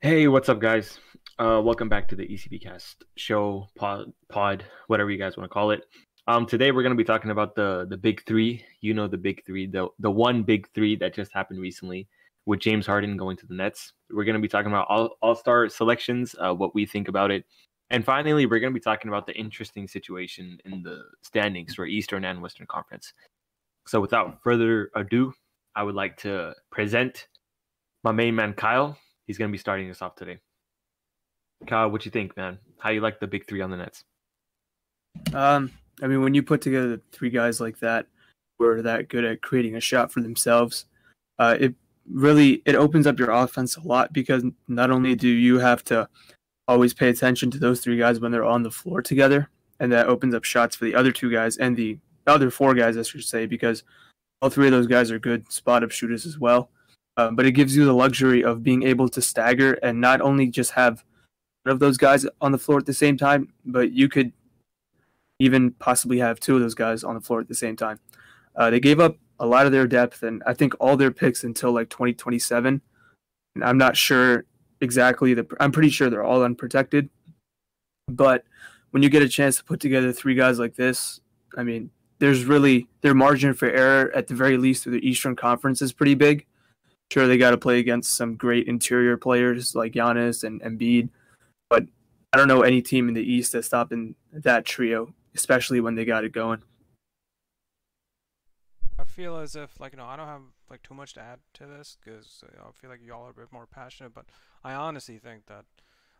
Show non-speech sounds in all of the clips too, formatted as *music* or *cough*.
Hey, what's up, guys? Uh, welcome back to the ECB Cast show, pod, pod, whatever you guys want to call it. Um, today we're going to be talking about the the big three. You know, the big three, the the one big three that just happened recently with James Harden going to the Nets. We're going to be talking about all all star selections, uh, what we think about it, and finally we're going to be talking about the interesting situation in the standings for Eastern and Western Conference. So, without further ado, I would like to present my main man Kyle he's going to be starting us off today. Kyle, what you think, man? How you like the big three on the Nets? Um, I mean, when you put together three guys like that, who are that good at creating a shot for themselves, uh, it really it opens up your offense a lot because not only do you have to always pay attention to those three guys when they're on the floor together, and that opens up shots for the other two guys and the other four guys, I should say, because all three of those guys are good spot up shooters as well. Um, but it gives you the luxury of being able to stagger and not only just have one of those guys on the floor at the same time, but you could even possibly have two of those guys on the floor at the same time. Uh, they gave up a lot of their depth and I think all their picks until like 2027. And I'm not sure exactly the. I'm pretty sure they're all unprotected. But when you get a chance to put together three guys like this, I mean, there's really their margin for error at the very least through the Eastern Conference is pretty big. Sure, they got to play against some great interior players like Giannis and Embiid, but I don't know any team in the East that's stopping that trio, especially when they got it going. I feel as if like you know I don't have like too much to add to this because know, uh, I feel like y'all are a bit more passionate, but I honestly think that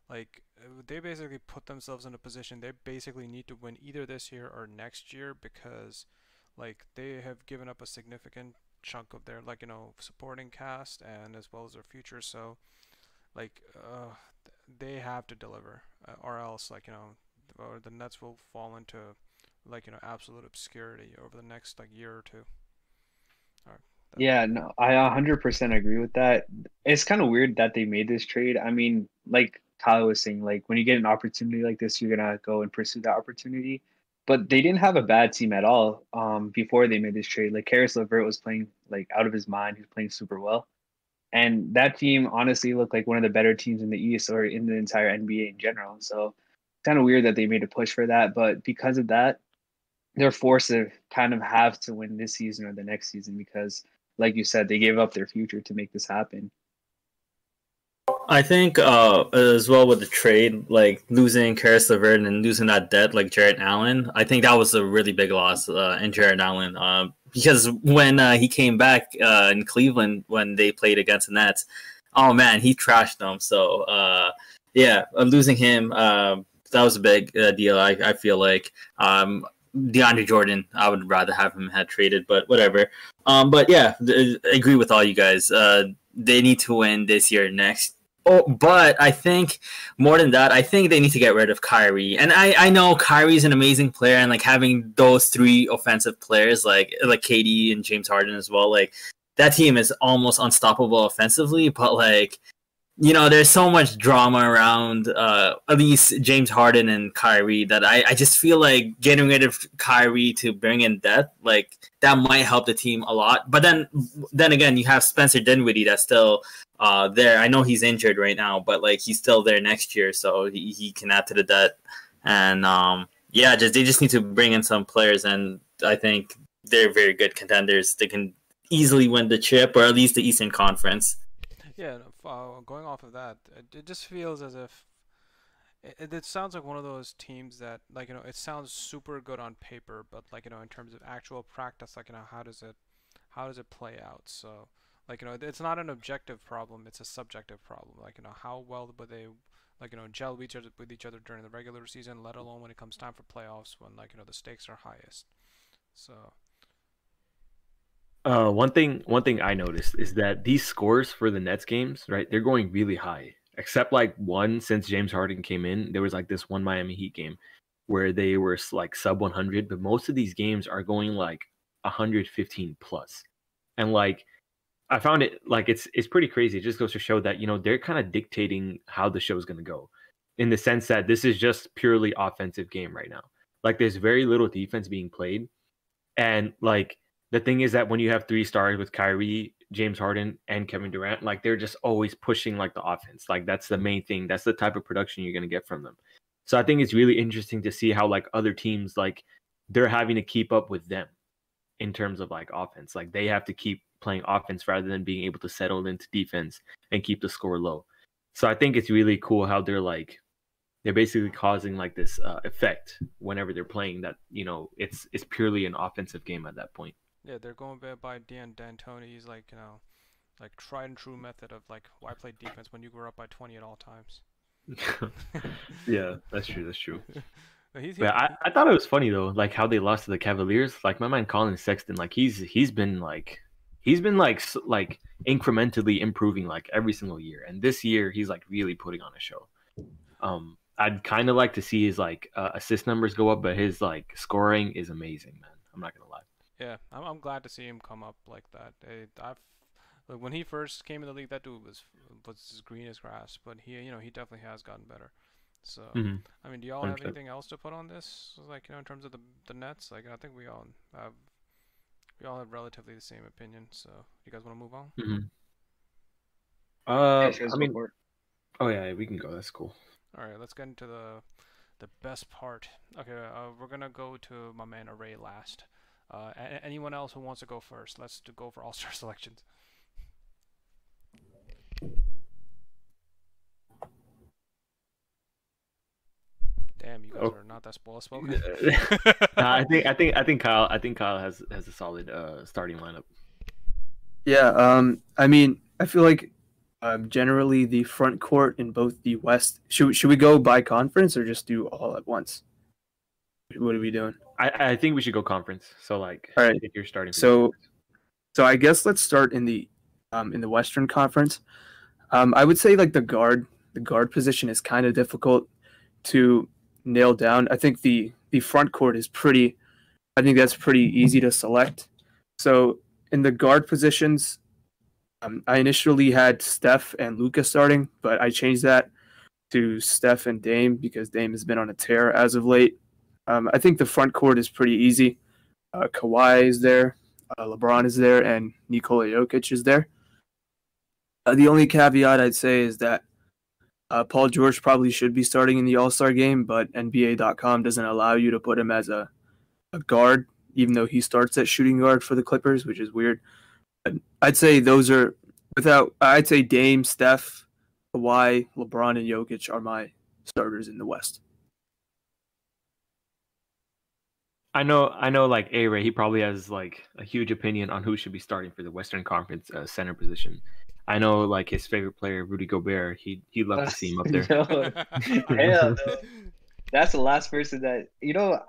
like they basically put themselves in a position they basically need to win either this year or next year because like they have given up a significant chunk of their like you know supporting cast and as well as their future. So like uh, they have to deliver, uh, or else like you know, or the Nets will fall into like you know absolute obscurity over the next like year or two. Yeah, no, I 100% agree with that. It's kind of weird that they made this trade. I mean, like Tyler was saying, like when you get an opportunity like this, you're gonna go and pursue that opportunity but they didn't have a bad team at all um, before they made this trade. Like Caris LeVert was playing like out of his mind. He was playing super well, and that team honestly looked like one of the better teams in the East or in the entire NBA in general. So kind of weird that they made a push for that, but because of that, they're forced to kind of have to win this season or the next season because, like you said, they gave up their future to make this happen. I think uh, as well with the trade, like losing Caris LeVert and losing that debt like Jarrett Allen, I think that was a really big loss uh, in Jarrett Allen uh, because when uh, he came back uh, in Cleveland when they played against the Nets, oh man, he trashed them. So uh, yeah, losing him that was a big deal. I, I feel like um, DeAndre Jordan, I would rather have him had traded, but whatever. Um, but yeah, agree with all you guys. they need to win this year next Oh, but I think more than that, I think they need to get rid of Kyrie. And I, I know Kyrie's an amazing player, and like having those three offensive players, like like KD and James Harden as well, like that team is almost unstoppable offensively. But like you know, there's so much drama around uh, at least James Harden and Kyrie that I, I just feel like getting rid of Kyrie to bring in depth, like that might help the team a lot. But then, then again, you have Spencer Dinwiddie that's still uh, there. I know he's injured right now, but like he's still there next year, so he, he can add to the debt. And um, yeah, just they just need to bring in some players, and I think they're very good contenders. They can easily win the chip or at least the Eastern Conference. Yeah, uh, going off of that, it, just feels as if it, it, sounds like one of those teams that, like, you know, it sounds super good on paper, but like, you know, in terms of actual practice, like, you know, how does it, how does it play out? So, like, you know, it's not an objective problem; it's a subjective problem. Like, you know, how well would they, like, you know, gel with each other, with each other during the regular season, let alone when it comes time for playoffs, when like, you know, the stakes are highest. So, uh, one thing, one thing I noticed is that these scores for the Nets games, right? They're going really high. Except like one since James Harden came in, there was like this one Miami Heat game where they were like sub 100, but most of these games are going like 115 plus. And like I found it like it's it's pretty crazy. It just goes to show that you know they're kind of dictating how the show is going to go, in the sense that this is just purely offensive game right now. Like there's very little defense being played, and like the thing is that when you have three stars with Kyrie, James Harden, and Kevin Durant, like they're just always pushing like the offense. Like that's the main thing. That's the type of production you're gonna get from them. So I think it's really interesting to see how like other teams like they're having to keep up with them in terms of like offense. Like they have to keep playing offense rather than being able to settle into defense and keep the score low. So I think it's really cool how they're like they're basically causing like this uh, effect whenever they're playing that you know it's it's purely an offensive game at that point. Yeah, they're going by, by Dan D'Antoni's like you know, like tried and true method of like why play defense when you were up by 20 at all times. *laughs* yeah, that's true. That's true. *laughs* he's, yeah, I, I thought it was funny though, like how they lost to the Cavaliers. Like my man Collin Sexton, like he's he's been like he's been like like incrementally improving like every single year, and this year he's like really putting on a show. Um, I'd kind of like to see his like uh, assist numbers go up, but his like scoring is amazing, man. I'm not gonna lie. Yeah, I'm, I'm glad to see him come up like that. It, I've like when he first came in the league, that dude was was as green as grass, but he you know he definitely has gotten better. So mm-hmm. I mean, do y'all 100%. have anything else to put on this? Like you know, in terms of the the Nets, like I think we all have we all have relatively the same opinion. So you guys want to move on? Mm-hmm. Uh, yeah, I mean, oh yeah, we can go. That's cool. All right, let's get into the the best part. Okay, uh, we're gonna go to my man Aray last. Uh, a- anyone else who wants to go first? Let's go for all star *laughs* selections. Damn, you guys oh. are not that well *laughs* spoken. I think I think I think Kyle I think Kyle has has a solid uh, starting lineup. Yeah, um, I mean, I feel like um, generally the front court in both the West. Should should we go by conference or just do all at once? What are we doing? I, I think we should go conference. So like, all right, if you're starting. So, so I guess let's start in the um, in the Western Conference. Um, I would say like the guard the guard position is kind of difficult to nail down. I think the the front court is pretty. I think that's pretty easy to select. So in the guard positions, um, I initially had Steph and Luka starting, but I changed that to Steph and Dame because Dame has been on a tear as of late. Um, I think the front court is pretty easy. Uh, Kawhi is there, uh, LeBron is there, and Nikola Jokic is there. Uh, the only caveat I'd say is that uh, Paul George probably should be starting in the All Star game, but NBA.com doesn't allow you to put him as a, a guard, even though he starts at shooting guard for the Clippers, which is weird. I'd say those are without. I'd say Dame, Steph, Kawhi, LeBron, and Jokic are my starters in the West. I know, I know. Like Aray, he probably has like a huge opinion on who should be starting for the Western Conference uh, center position. I know, like his favorite player, Rudy Gobert. He he loved to see him up *laughs* there. Hell no. *laughs* That's the last person that you know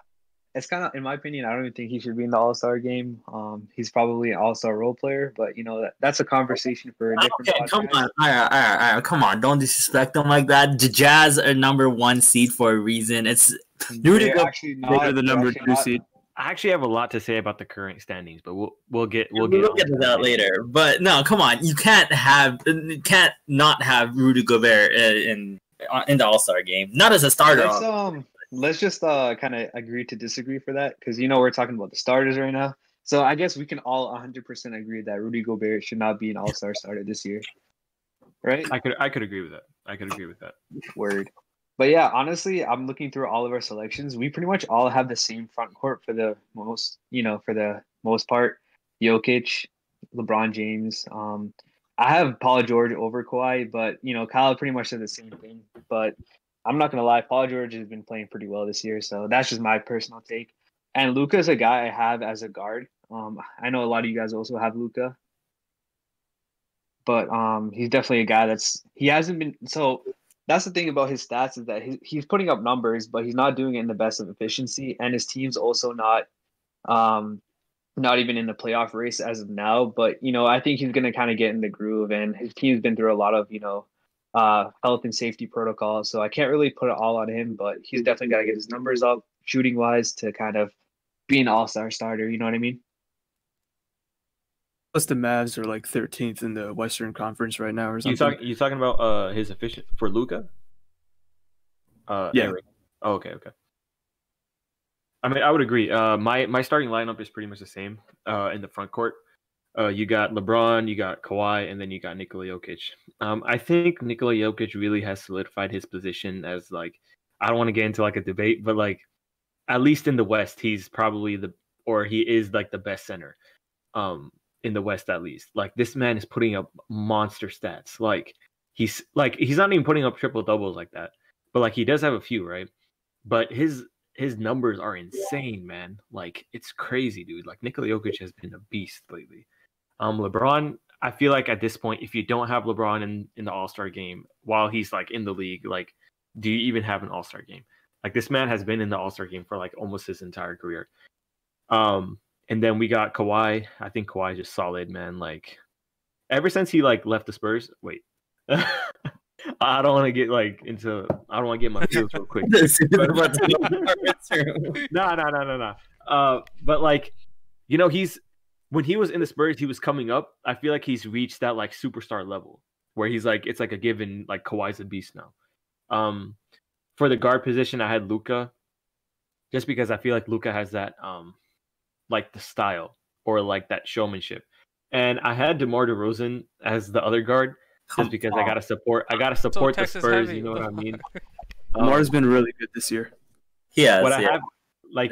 it's kind of, in my opinion, I don't even think he should be in the All Star game. Um, he's probably an All Star role player, but you know that, that's a conversation for a different. Okay, come on, all right, all right, all right, come on, don't disrespect them like that. The Jazz are number one seed for a reason. It's Rudy actually not, the number two not, seed. I actually have a lot to say about the current standings, but we'll we'll get we'll, we'll get, get to that later. But no, come on, you can't have you can't not have Rudy Gobert in in the All Star game, not as a starter. Let's, um, let's just uh kind of agree to disagree for that because you know we're talking about the starters right now. So I guess we can all 100% agree that Rudy Gobert should not be an All Star starter this year, right? I could I could agree with that. I could agree with that. Word. But yeah, honestly, I'm looking through all of our selections. We pretty much all have the same front court for the most, you know, for the most part. Jokic, LeBron James. Um, I have Paul George over Kawhi, but you know, Kyle pretty much said the same thing. But I'm not gonna lie, Paul George has been playing pretty well this year, so that's just my personal take. And Luka is a guy I have as a guard. Um, I know a lot of you guys also have Luka, but um, he's definitely a guy that's he hasn't been so. That's the thing about his stats is that he, he's putting up numbers, but he's not doing it in the best of efficiency, and his team's also not, um, not even in the playoff race as of now. But you know, I think he's gonna kind of get in the groove, and his team's been through a lot of you know uh, health and safety protocols. So I can't really put it all on him, but he's definitely got to get his numbers up shooting wise to kind of be an all star starter. You know what I mean? Plus, the Mavs are like 13th in the Western Conference right now, or something. You talking? You talking about uh his efficient for Luka? Uh, yeah. Oh, okay, okay. I mean, I would agree. Uh, my my starting lineup is pretty much the same uh, in the front court. Uh, you got LeBron, you got Kawhi, and then you got Nikola Jokic. Um, I think Nikola Jokic really has solidified his position as like I don't want to get into like a debate, but like at least in the West, he's probably the or he is like the best center. Um, in the West at least. Like this man is putting up monster stats. Like he's like he's not even putting up triple doubles like that, but like he does have a few, right? But his his numbers are insane, man. Like it's crazy, dude. Like Nikola Jokic has been a beast lately. Um, LeBron, I feel like at this point, if you don't have LeBron in in the All Star game while he's like in the league, like, do you even have an All Star game? Like this man has been in the All Star game for like almost his entire career. Um, and then we got Kawhi. I think Kawhi is just solid, man. Like ever since he like left the Spurs. Wait, *laughs* I don't want to get like into. I don't want to get my feels real quick. no, no, no, no, no. Uh, but like, you know, he's when he was in the Spurs, he was coming up. I feel like he's reached that like superstar level where he's like, it's like a given. Like Kawhi's a beast now. Um, for the guard position, I had Luka, just because I feel like Luka has that um, like the style or like that showmanship. And I had DeMar DeRozan as the other guard just because I gotta support. I gotta support so the Spurs. Heavy. You know what I mean? *laughs* Um, Demar's been really good this year. Yeah. What I have, like,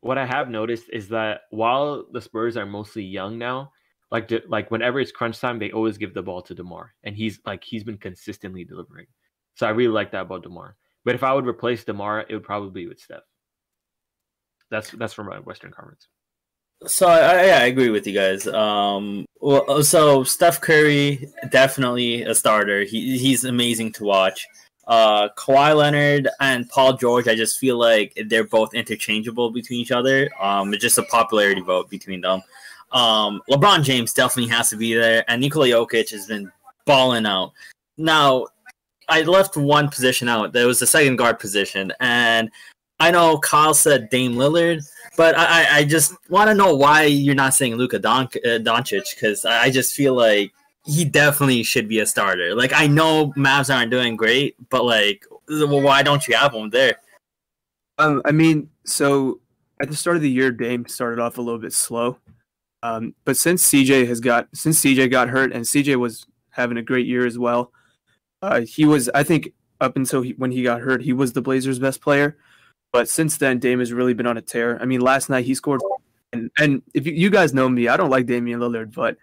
what I have noticed is that while the Spurs are mostly young now, like, like whenever it's crunch time, they always give the ball to Demar, and he's like he's been consistently delivering. So I really like that about Demar. But if I would replace Demar, it would probably be with Steph. That's that's from my Western Conference. So I, I agree with you guys. Um, well, uh, so Steph Curry definitely a starter. He he's amazing to watch. Uh, Kawhi Leonard and Paul George, I just feel like they're both interchangeable between each other. Um, it's just a popularity vote between them. Um, LeBron James definitely has to be there, and Nikola Jokic has been balling out. Now, I left one position out. There was the second guard position, and I know Kyle said Dame Lillard, but I, I just want to know why you're not saying Luka Don, uh, Doncic because I just feel like he definitely should be a starter. Like I know Mavs aren't doing great, but like, well, why don't you have him there? Um, I mean, so at the start of the year, Dame started off a little bit slow, um, but since CJ has got since CJ got hurt and CJ was having a great year as well, uh, he was I think up until he, when he got hurt, he was the Blazers' best player. But since then, Dame has really been on a tear. I mean, last night he scored, and, and if you, you guys know me, I don't like Damian Lillard, but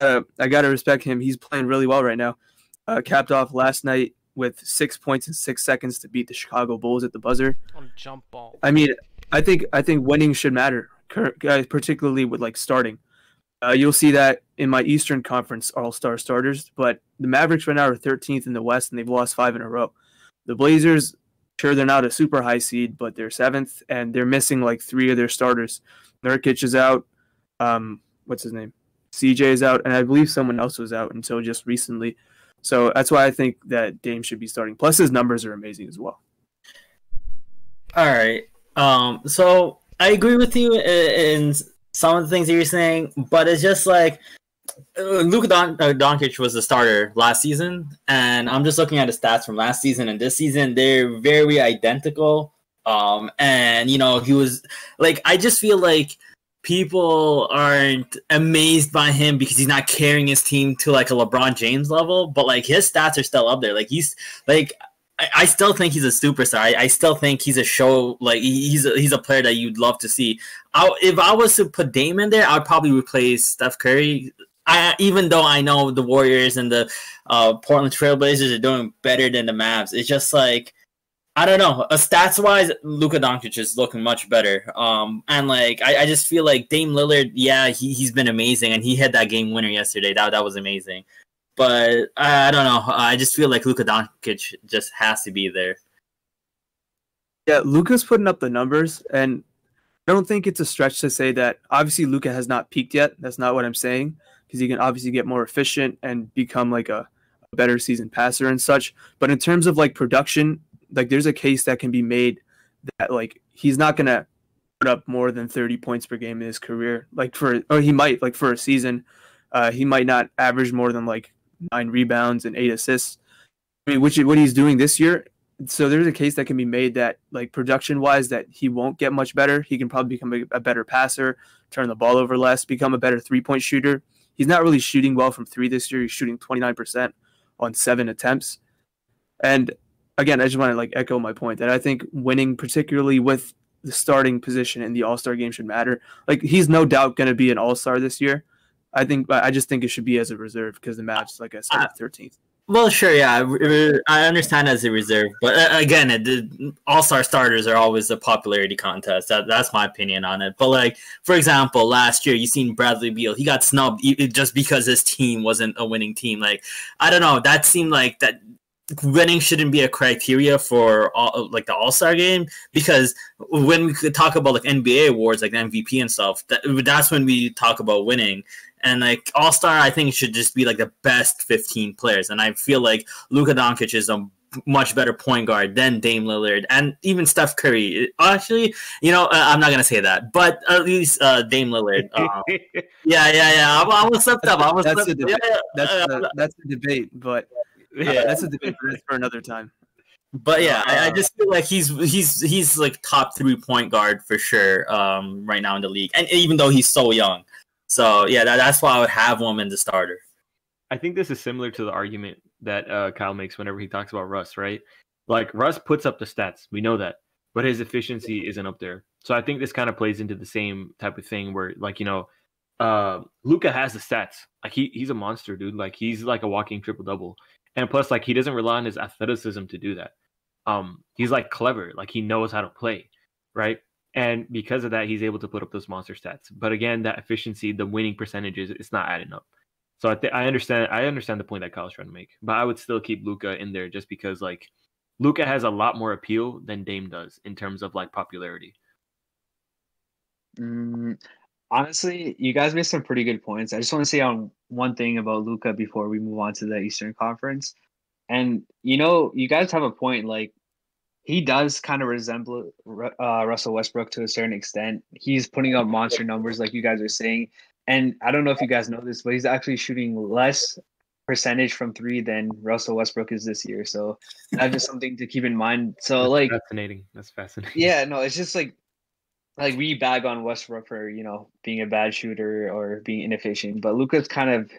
uh, I got to respect him. He's playing really well right now. Uh, capped off last night with six points in six seconds to beat the Chicago Bulls at the buzzer. On jump ball. I mean, I think I think winning should matter, particularly with like starting. Uh, you'll see that in my Eastern Conference All Star starters, but the Mavericks right now are 13th in the West, and they've lost five in a row. The Blazers Sure, they're not a super high seed, but they're seventh, and they're missing like three of their starters. Nurkic is out. Um, what's his name? CJ is out, and I believe someone else was out until just recently. So that's why I think that Dame should be starting. Plus, his numbers are amazing as well. All right. Um. So I agree with you in some of the things that you're saying, but it's just like Luka Don- uh, Doncic was the starter last season, and I'm just looking at the stats from last season and this season. They're very identical. Um, and you know, he was like, I just feel like people aren't amazed by him because he's not carrying his team to like a LeBron James level, but like his stats are still up there. Like he's like I, I still think he's a superstar. I, I, still think he's a show like he's a, he's a player that you'd love to see. I, if I was to put Dame in there, I'd probably replace Steph Curry I, even though I know the Warriors and the uh, Portland Trailblazers are doing better than the Mavs, it's just like I don't know. Uh, stats wise, Luka Doncic is looking much better. Um, and like I, I, just feel like Dame Lillard, yeah, he he's been amazing, and he had that game winner yesterday. That that was amazing. But I, I don't know. I just feel like Luka Doncic just has to be there. Yeah, Luka's putting up the numbers, and I don't think it's a stretch to say that. Obviously, Luka has not peaked yet. That's not what I'm saying because he can obviously get more efficient and become like a, a better season passer and such. But in terms of like production, like there's a case that can be made that like he's not gonna put up more than 30 points per game in his career. Like for or he might like for a season, uh, he might not average more than like nine rebounds and eight assists. I mean, which what he's doing this year, so there's a case that can be made that like production wise that he won't get much better. He can probably become a, a better passer, turn the ball over less, become a better three point shooter. He's not really shooting well from three this year. He's shooting 29% on seven attempts. And again, I just want to like echo my point that I think winning, particularly with the starting position in the All Star game, should matter. Like he's no doubt going to be an All Star this year. I think, I just think it should be as a reserve because the match, like I said, thirteenth. Well, sure, yeah, I understand as a reserve, but uh, again, the All Star starters are always a popularity contest. That, that's my opinion on it. But like, for example, last year you seen Bradley Beal, he got snubbed just because his team wasn't a winning team. Like, I don't know, that seemed like that winning shouldn't be a criteria for all, like the All Star game because when we talk about like NBA awards, like the MVP and stuff, that, that's when we talk about winning. And like All Star, I think it should just be like the best 15 players. And I feel like Luka Doncic is a much better point guard than Dame Lillard and even Steph Curry. Actually, you know, uh, I'm not gonna say that, but at least uh, Dame Lillard. Uh, *laughs* yeah, yeah, yeah. I, I was slipped up. I was that's slipped. The yeah, that's the, that's the debate, but yeah, that's a debate for another time. But yeah, I, I, uh, just feel like he's he's he's like top three point guard for sure um, right now in the league, and even though he's so young, so yeah, that, that's why I would have him in the starter. I think this is similar to the argument that uh, Kyle makes whenever he talks about Russ, right? Like Russ puts up the stats, we know that, but his efficiency isn't up there. So I think this kind of plays into the same type of thing where, like you know, uh, Luka has the stats. Like he he's a monster, dude. Like he's like a walking triple double, and plus, like he doesn't rely on his athleticism to do that. Um, he's like clever, like he knows how to play, right? And because of that, he's able to put up those monster stats. But again, that efficiency, the winning percentages, it's not adding up. So I think I understand. I understand the point that Kyle's trying to make, but I would still keep Luka in there just because like Luka has a lot more appeal than Dame does in terms of like popularity. Mm, honestly, you guys made some pretty good points. I just want to say on one thing about Luka before we move on to the Eastern Conference. And you know, you guys have a point. Like he does kind of resemble uh, Russell Westbrook to a certain extent. He's putting up monster numbers, like you guys are saying. And I don't know if you guys know this, but he's actually shooting less percentage from three than Russell Westbrook is this year. So that's just something to keep in mind. So That's like fascinating. That's fascinating. Yeah, no, it's just like like we bag on Westbrook for you know being a bad shooter or being inefficient, but Luka's kind of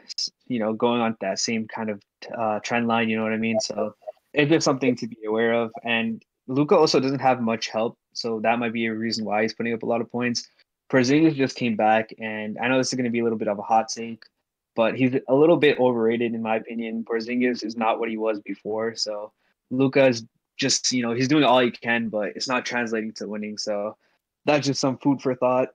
you know going on that same kind of uh, trend line. You know what I mean? So it's just something to be aware of. And Luka also doesn't have much help, so that might be a reason why he's putting up a lot of points. Porzingis just came back, and I know this is going to be a little bit of a hot take, but he's a little bit overrated in my opinion. Porzingis is not what he was before, so Luka is just you know he's doing all he can, but it's not translating to winning. So that's just some food for thought.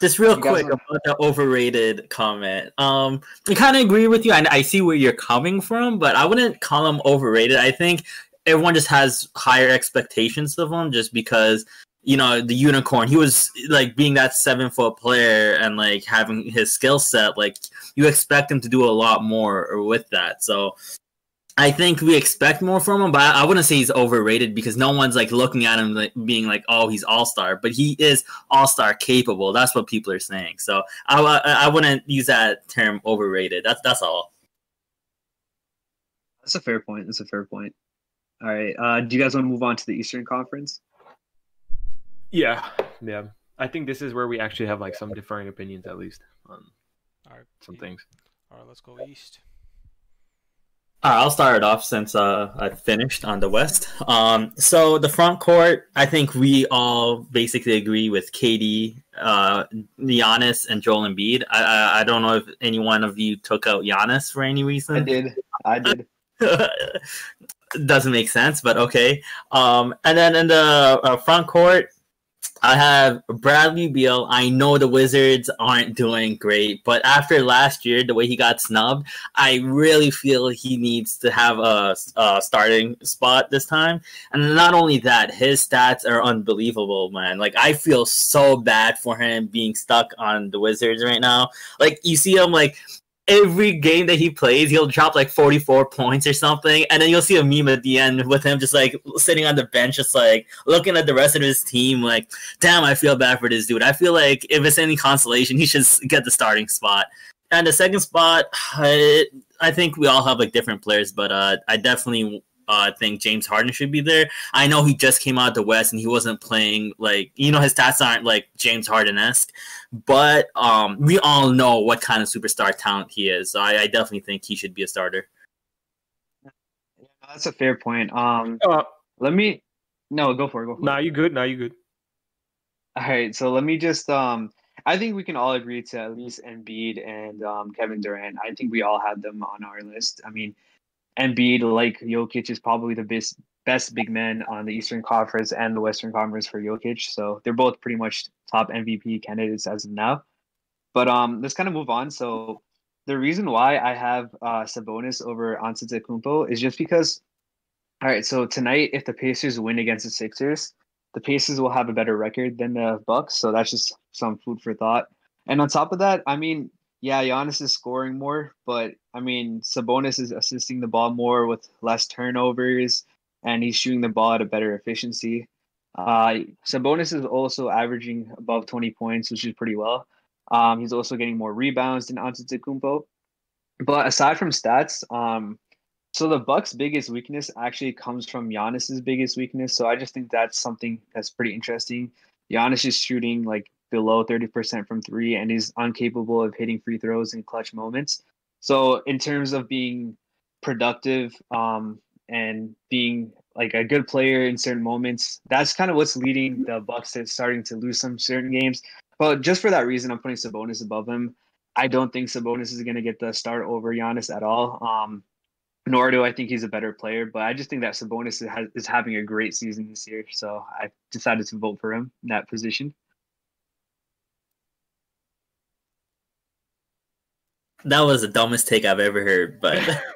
Just real quick want... about the overrated comment. Um, I kind of agree with you, and I see where you're coming from, but I wouldn't call him overrated. I think everyone just has higher expectations of him just because you know the unicorn he was like being that seven foot player and like having his skill set like you expect him to do a lot more with that. So i think we expect more from him but i, wouldn't say he's overrated because no one's like looking at him like being like oh he's all-star but he is all-star capable. That's what people are saying. So i, I, I wouldn't use that term overrated. That's that's all. That's a fair point. That's a fair point all right. Uh, do you guys want to move on to the Eastern Conference? Yeah, yeah. I think this is where we actually have like some differing opinions, at least on all right, some things. All right, let's go East. All right, I'll start it off since uh, I finished on the West. Um, so the front court, I think we all basically agree with KD, uh, Giannis, and Joel Embiid. I, I I don't know if any one of you took out Giannis for any reason. I did. I did. *laughs* doesn't make sense, but okay. Um, and then in the uh, front court, I have Bradley Beal. I know the Wizards aren't doing great, but after last year, the way he got snubbed, I really feel he needs to have a, a, starting spot this time. And not only that, his stats are unbelievable, man. Like I feel so bad for him being stuck on the Wizards right now. Like you see him like every game that he plays, he'll drop like 44 points or something, and then you'll see a meme at the end with him just like sitting on the bench, just like looking at the rest of his team, like, damn, I feel bad for this dude. I feel like if it's any consolation, he should get the starting spot. And the second spot, *sighs* I, I think we all have like different players, but uh, I definitely uh, think James Harden should be there. I know he just came out of the West and he wasn't playing like you know his stats aren't like James Harden esque, but um, we all know what kind of superstar talent he is. So I, I definitely think he should be a starter. That's a fair point. Um, uh, let me no go for it. Go for nah, it. you good? Now nah, you good? All right, so let me just um I think we can all agree to at least Embiid and um, Kevin Durant. I think we all have them on our list. I mean, Embiid, like Jokic, is probably the best best big man on the Eastern Conference and the Western Conference for Jokic. So they're both pretty much top MVP candidates as of now. But um, let's kind of move on. So the reason why I have uh, Sabonis over Antetokounmpo is just because. All right, so tonight, if the Pacers win against the Sixers, the Pacers will have a better record than the Bucks. So that's just some food for thought. And on top of that, I mean, yeah, Giannis is scoring more, but I mean, Sabonis is assisting the ball more with less turnovers, and he's shooting the ball at a better efficiency. Uh, Sabonis is also averaging above 20 points, which is pretty well. Um, he's also getting more rebounds than Antetokounmpo. But aside from stats, um, so the Bucks' biggest weakness actually comes from Giannis's biggest weakness. So I just think that's something that's pretty interesting. Giannis is shooting like below 30% from three and is incapable of hitting free throws in clutch moments. So in terms of being productive um, and being like a good player in certain moments, that's kind of what's leading the Bucks to starting to lose some certain games. But just for that reason, I'm putting Sabonis above him. I don't think Sabonis is going to get the start over Giannis at all. Um, nor do I think he's a better player. But I just think that Sabonis is, is having a great season this year, so I decided to vote for him in that position. That was the dumbest take I've ever heard, but I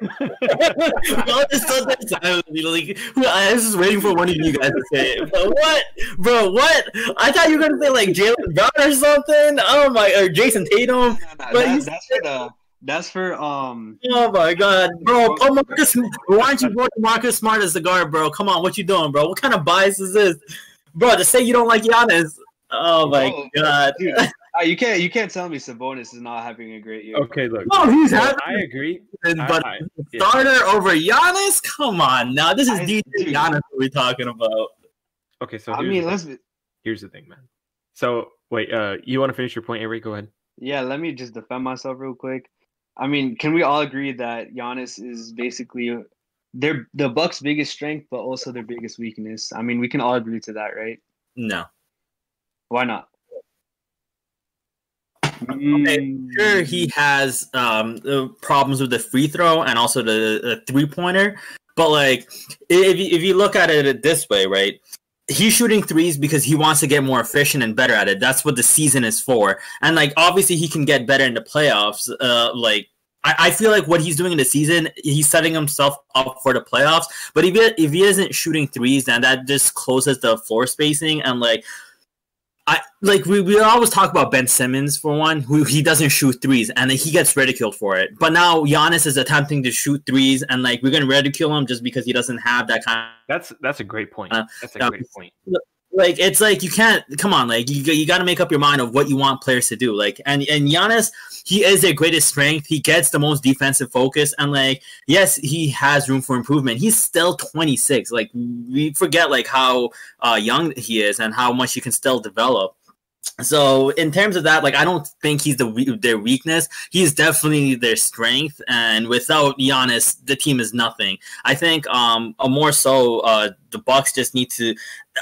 was just waiting for one of you guys to say it. But what, bro? What? I thought you were gonna say like Jaylen Brown or something. Oh my, or Jayson Tatum. No, no, but that, that's for the that's for um. Oh my god, bro! Put Marcus. Why don't you vote Marcus Smart as the guard, bro? Come on, what you doing, bro? What kind of bias is this, bro? To say you don't like Giannis. Oh my oh, god. Dude, you can't you can't tell me Sabonis is not having a great year. Okay, look. No, he's having. I agree. But I, I, starter yeah. over Giannis? Come on, now this is DJ Giannis we're talking about. Okay, so I mean, let's. Be... Here's the thing, man. So wait, uh, you want to finish your point, Avery? Go ahead. Yeah, let me just defend myself real quick. I mean, can we all agree that Giannis is basically their the Bucks' biggest strength, but also their biggest weakness? I mean, we can all agree to that, right? No. Why not? Okay, sure, he has um, problems with the free throw and also the, the three pointer. But like, if you, if you look at it this way, right? he's shooting threes because he wants to get more efficient and better at it. That's what the season is for. And like obviously he can get better in the playoffs. Uh, like I, I feel like what he's doing in the season, he's setting himself up for the playoffs. But if he, if he isn't shooting threes, then that just closes the floor spacing and like I like we, we always talk about Ben Simmons for one, who he doesn't shoot threes and he gets ridiculed for it. But now Giannis is attempting to shoot threes and like we're gonna ridicule him just because he doesn't have that kind. Of, that's that's a great point. Uh, that's a great point like it's like you can't come on like you, you got to make up your mind of what you want players to do like and and Giannis he is their greatest strength. He gets the most defensive focus and like yes he has room for improvement. He's still 26 like we forget like how uh, young he is and how much he can still develop so in terms of that, like I don't think he's the their weakness. He's definitely their strength, and without Giannis, the team is nothing. I think um more so uh the Bucks just need to.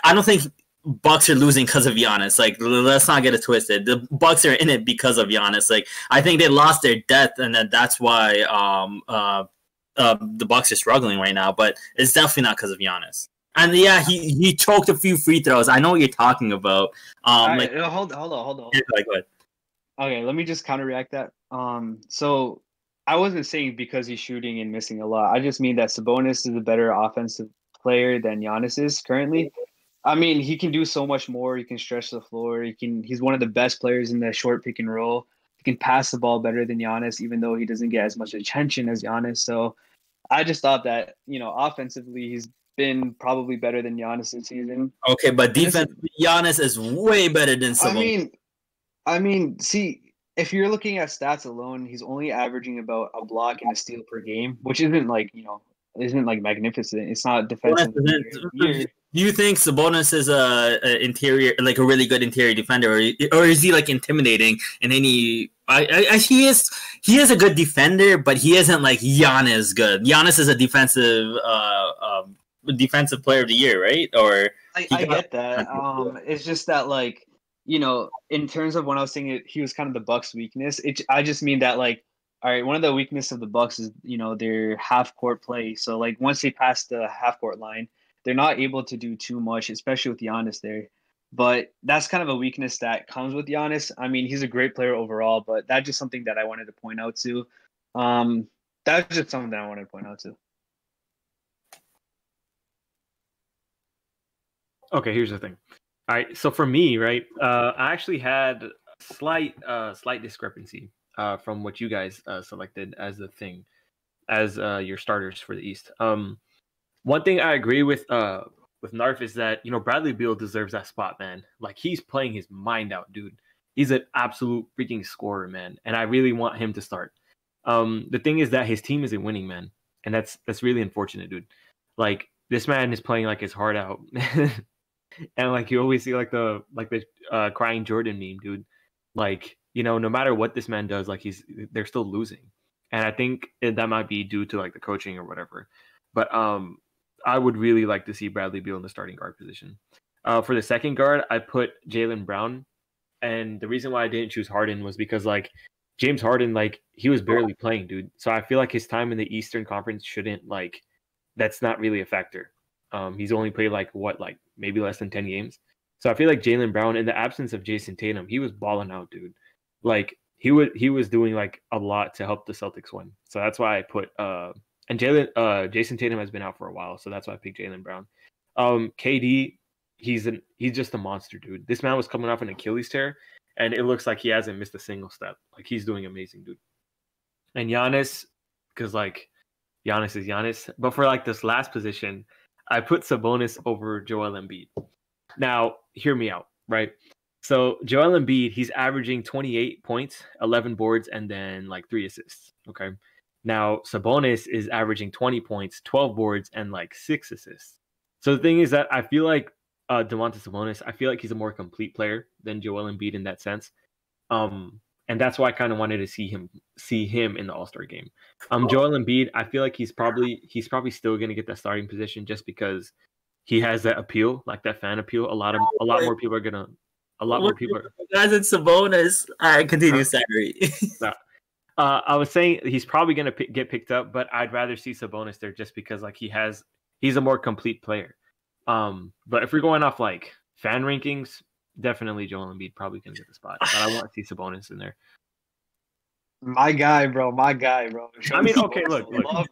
I don't think Bucks are losing because of Giannis. Like, let's not get it twisted. The Bucks are in it because of Giannis. Like, I think they lost their depth, and that that's why um uh, uh the Bucks are struggling right now. But it's definitely not because of Giannis. And yeah, he he choked a few free throws. I know what you're talking about. Um, right, like hold hold on, hold on. Like, what? Okay, let me just counter react that. Um, so I wasn't saying because he's shooting and missing a lot. I just mean that Sabonis is a better offensive player than Giannis is currently. I mean, he can do so much more. He can stretch the floor. He can. He's one of the best players in the short pick and roll. He can pass the ball better than Giannis, even though he doesn't get as much attention as Giannis. So, I just thought that you know, offensively, he's been probably better than Giannis this season. Okay, but defense, Giannis is way better than. I mean, I mean, see, if you're looking at stats alone, he's only averaging about a block and a steal per game, which isn't like you know isn't like magnificent. It's not defensive. Do you think Sabonis is a, a, interior, like a really good interior defender, or, or is he like intimidating in any? I, I, he is he is a good defender, but he isn't like Giannis good. Giannis is a defensive uh, um, defensive player of the year, right? Or I, I get that. *laughs* Um, it's just that like you know, in terms of when I was saying it, he was kind of the Bucks' weakness. It I just mean that like all right, one of the weaknesses of the Bucks is you know their half court play. So like once they pass the half court line, they're not able to do too much, especially with Giannis there. But that's kind of a weakness that comes with Giannis. I mean, he's a great player overall, but that's just something that I wanted to point out to. Um, that's just something that I wanted to point out to. Okay, here's the thing. All right, so for me, right, uh, I actually had slight, uh, slight discrepancy uh, from what you guys uh, selected as the thing, as uh, your starters for the East. Um, one thing I agree with uh, with Narf is that you know Bradley Beal deserves that spot, man. Like he's playing his mind out, dude. He's an absolute freaking scorer, man, and I really want him to start. Um, the thing is that his team isn't winning, man, and that's that's really unfortunate, dude. Like this man is playing like his heart out, *laughs* and like you always see like the like the uh, crying Jordan meme, dude. Like you know, no matter what this man does, like he's they're still losing. And I think that might be due to like the coaching or whatever. But um I would really like to see Bradley Beal in the starting guard position. Uh, for the second guard, I put Jaylen Brown, and the reason why I didn't choose Harden was because like James Harden, like he was barely playing, dude. So I feel like his time in the Eastern Conference shouldn't like that's not really a factor. Um, he's only played like what, like maybe less than ten games. So I feel like Jaylen Brown, in the absence of Jayson Tatum, he was balling out, dude like he would he was doing like a lot to help the Celtics win. So that's why I put uh and Jalen uh Jayson Tatum has been out for a while, so that's why I picked Jaylen Brown. Um KD, he's an he's just a monster, dude. This man was coming off an Achilles tear, and it looks like he hasn't missed a single step. Like he's doing amazing, dude. And Giannis, because like Giannis is Giannis. But for like this last position, I put Sabonis over Joel Embiid. Now, hear me out, right? So Joel Embiid, he's averaging 28 points, 11 boards, and then like three assists. Okay. Now Sabonis is averaging 20 points, 12 boards, and like six assists. So the thing is that I feel like uh Domantas Sabonis, I feel like he's a more complete player than Joel Embiid in that sense. Um, and that's why I kind of wanted to see him see him in the All Star game. Um, Joel Embiid, I feel like he's probably he's probably still going to get that starting position just because he has that appeal, like that fan appeal. A lot of a lot more people are gonna a lot more people. Are... Guys in Sabonis. I continue, Sorry. *laughs* Uh, I was saying he's probably going to p- get picked up, but I'd rather see Sabonis there just because like he has he's a more complete player. Um, but if we're going off like fan rankings, definitely Joel Embiid probably can get the spot. But I want to see Sabonis in there. My guy, bro. My guy, bro. Show I mean, okay, look, look.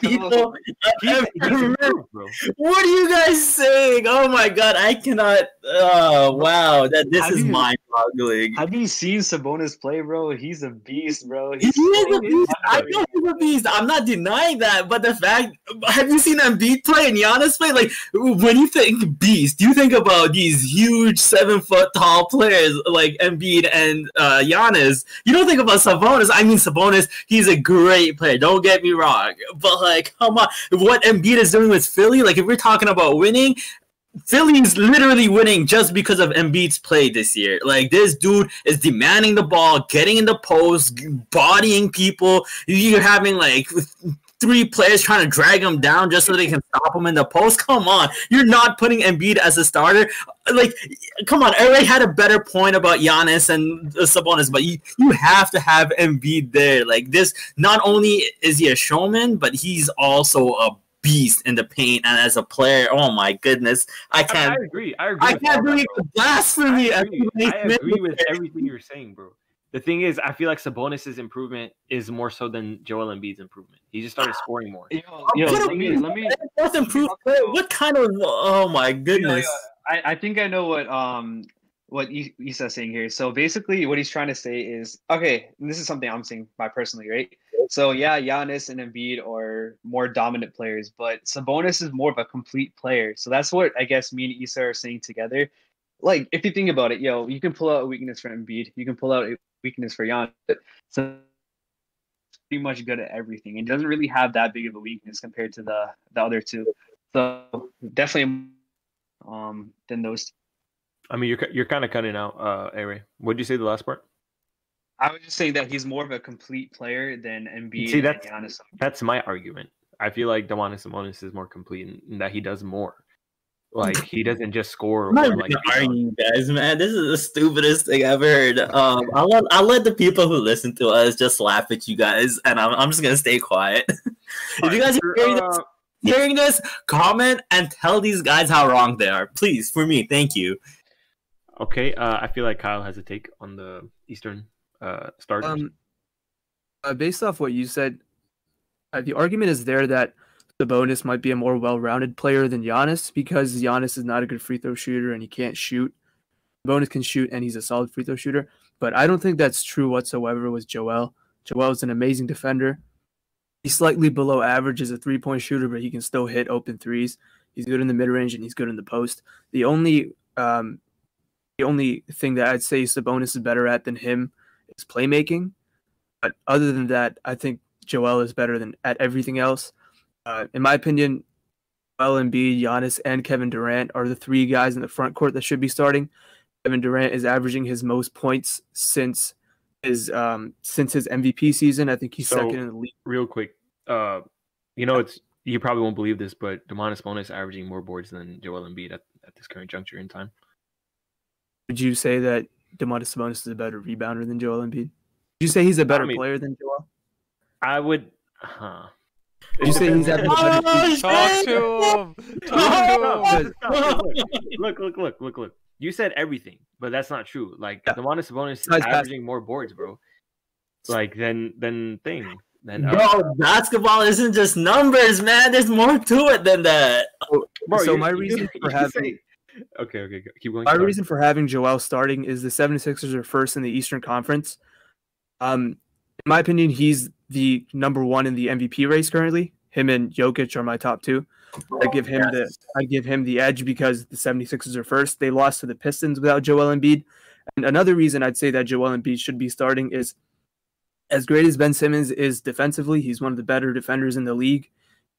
People, what are you guys saying? Oh my god, I cannot. Oh wow, that this have is mind-boggling. Have you seen Sabonis play, bro? He's a beast, bro. He's he is a beast. I know he's a beast. I'm not denying that, but the fact, have you seen Embiid play and Giannis play? Like when you think beast, you think about these huge seven foot tall players like Embiid and uh, Giannis. You don't think about Sabonis. I mean, Sabonis, he's a great player. Don't get me wrong. But, like, come on. What Embiid is doing with Philly, like, if we're talking about winning, Philly's literally winning just because of Embiid's play this year. Like this dude is demanding the ball, getting in the post, bodying people. You're having like three players trying to drag him down just so they can stop him in the post. Come on, you're not putting Embiid as a starter. Like, come on, Eric had a better point about Giannis and Sabonis, but you, you have to have Embiid there. Like this, not only is he a showman, but he's also a beast in the paint and as a player. Oh my goodness, I can't. I, I agree. I agree. I can't believe the blasphemy. I agree, I agree with everything you're saying, bro the thing is, I feel like Sabonis's improvement is more so than Joel Embiid's improvement. He just started scoring more. Yo, yo, let me let me. What's improved? What kind of? Oh my goodness! I I think I know what um what Isa's saying here. So basically, what he's trying to say is okay. this is something I'm saying by personally, right? So yeah, Giannis and Embiid are more dominant players, but Sabonis is more of a complete player. So that's what I guess me and Isa are saying together. Like if you think about it, yo, you can pull out a weakness for Embiid, you can pull out a weakness for Jan. So pretty much good at everything and doesn't really have that big of a weakness compared to the the other two. So definitely um than those. I mean, you're you're kind of cutting out, uh, Aray. What did you say the last part? I was just saying that he's more of a complete player than Embiid See, that's and Giannis. that's my argument. I feel like Domantas Sabonis is more complete in that he does more. Like he doesn't just score. I'm not or, even like arguing, guys, man. This is the stupidest thing I've heard. Um, I'll let I'll let the people who listen to us just laugh at you guys, and I'm I'm just gonna stay quiet. *laughs* if you guys are hearing this, Uh, hearing this, comment and tell these guys how wrong they are, please. For me, thank you. okay, uh, I feel like Kyle has a take on the Eastern uh, starters. Um, uh, based off what you said, uh, the argument is there that Sabonis might be a more well-rounded player than Giannis because Giannis is not a good free throw shooter and he can't shoot. Sabonis can shoot and he's a solid free throw shooter, but I don't think that's true whatsoever with Joel. Joel is an amazing defender. He's slightly below average as a three-point shooter, but he can still hit open threes. He's good in the mid-range and he's good in the post. The only um, the only thing that I'd say Sabonis is better at than him is playmaking. But other than that, I think Joel is better than at everything else. Uh, in my opinion, Joel Embiid, Giannis, and Kevin Durant are the three guys in the front court that should be starting. Kevin Durant is averaging his most points since his um, since his MVP season. I think he's So- second in the league. Real quick, uh, you know it's you probably won't believe this, but Domantas Sabonis averaging more boards than Joel Embiid at, at this current juncture in time. Would you say that Domantas Sabonis is a better rebounder than Joel Embiid? Would you say he's a better mean- player than Joel? I would, huh? Would you say he's having a better Oh, Talk to him. Talk to him. *laughs* Stop, stop, Look, look, look, look, look. You said everything, but that's not true. Like Yeah. Domantas Sabonis is Besides bas- averaging more boards, bro. Like than than thing. Than, uh, Bro, basketball isn't just numbers, man. There's more to it than that. bro, so you- my you- reason you for say- having Okay, okay, go- keep going. My sorry. reason for having Joel starting is the 76ers are first in the Eastern Conference. Um, in my opinion, he's the number one in the MVP race currently. Him and Jokic are my top two. I give him the I give him the edge because the 76ers are first. They lost to the Pistons without Joel Embiid. And another reason I'd say that Joel Embiid should be starting is as great as Ben Simmons is defensively, he's one of the better defenders in the league.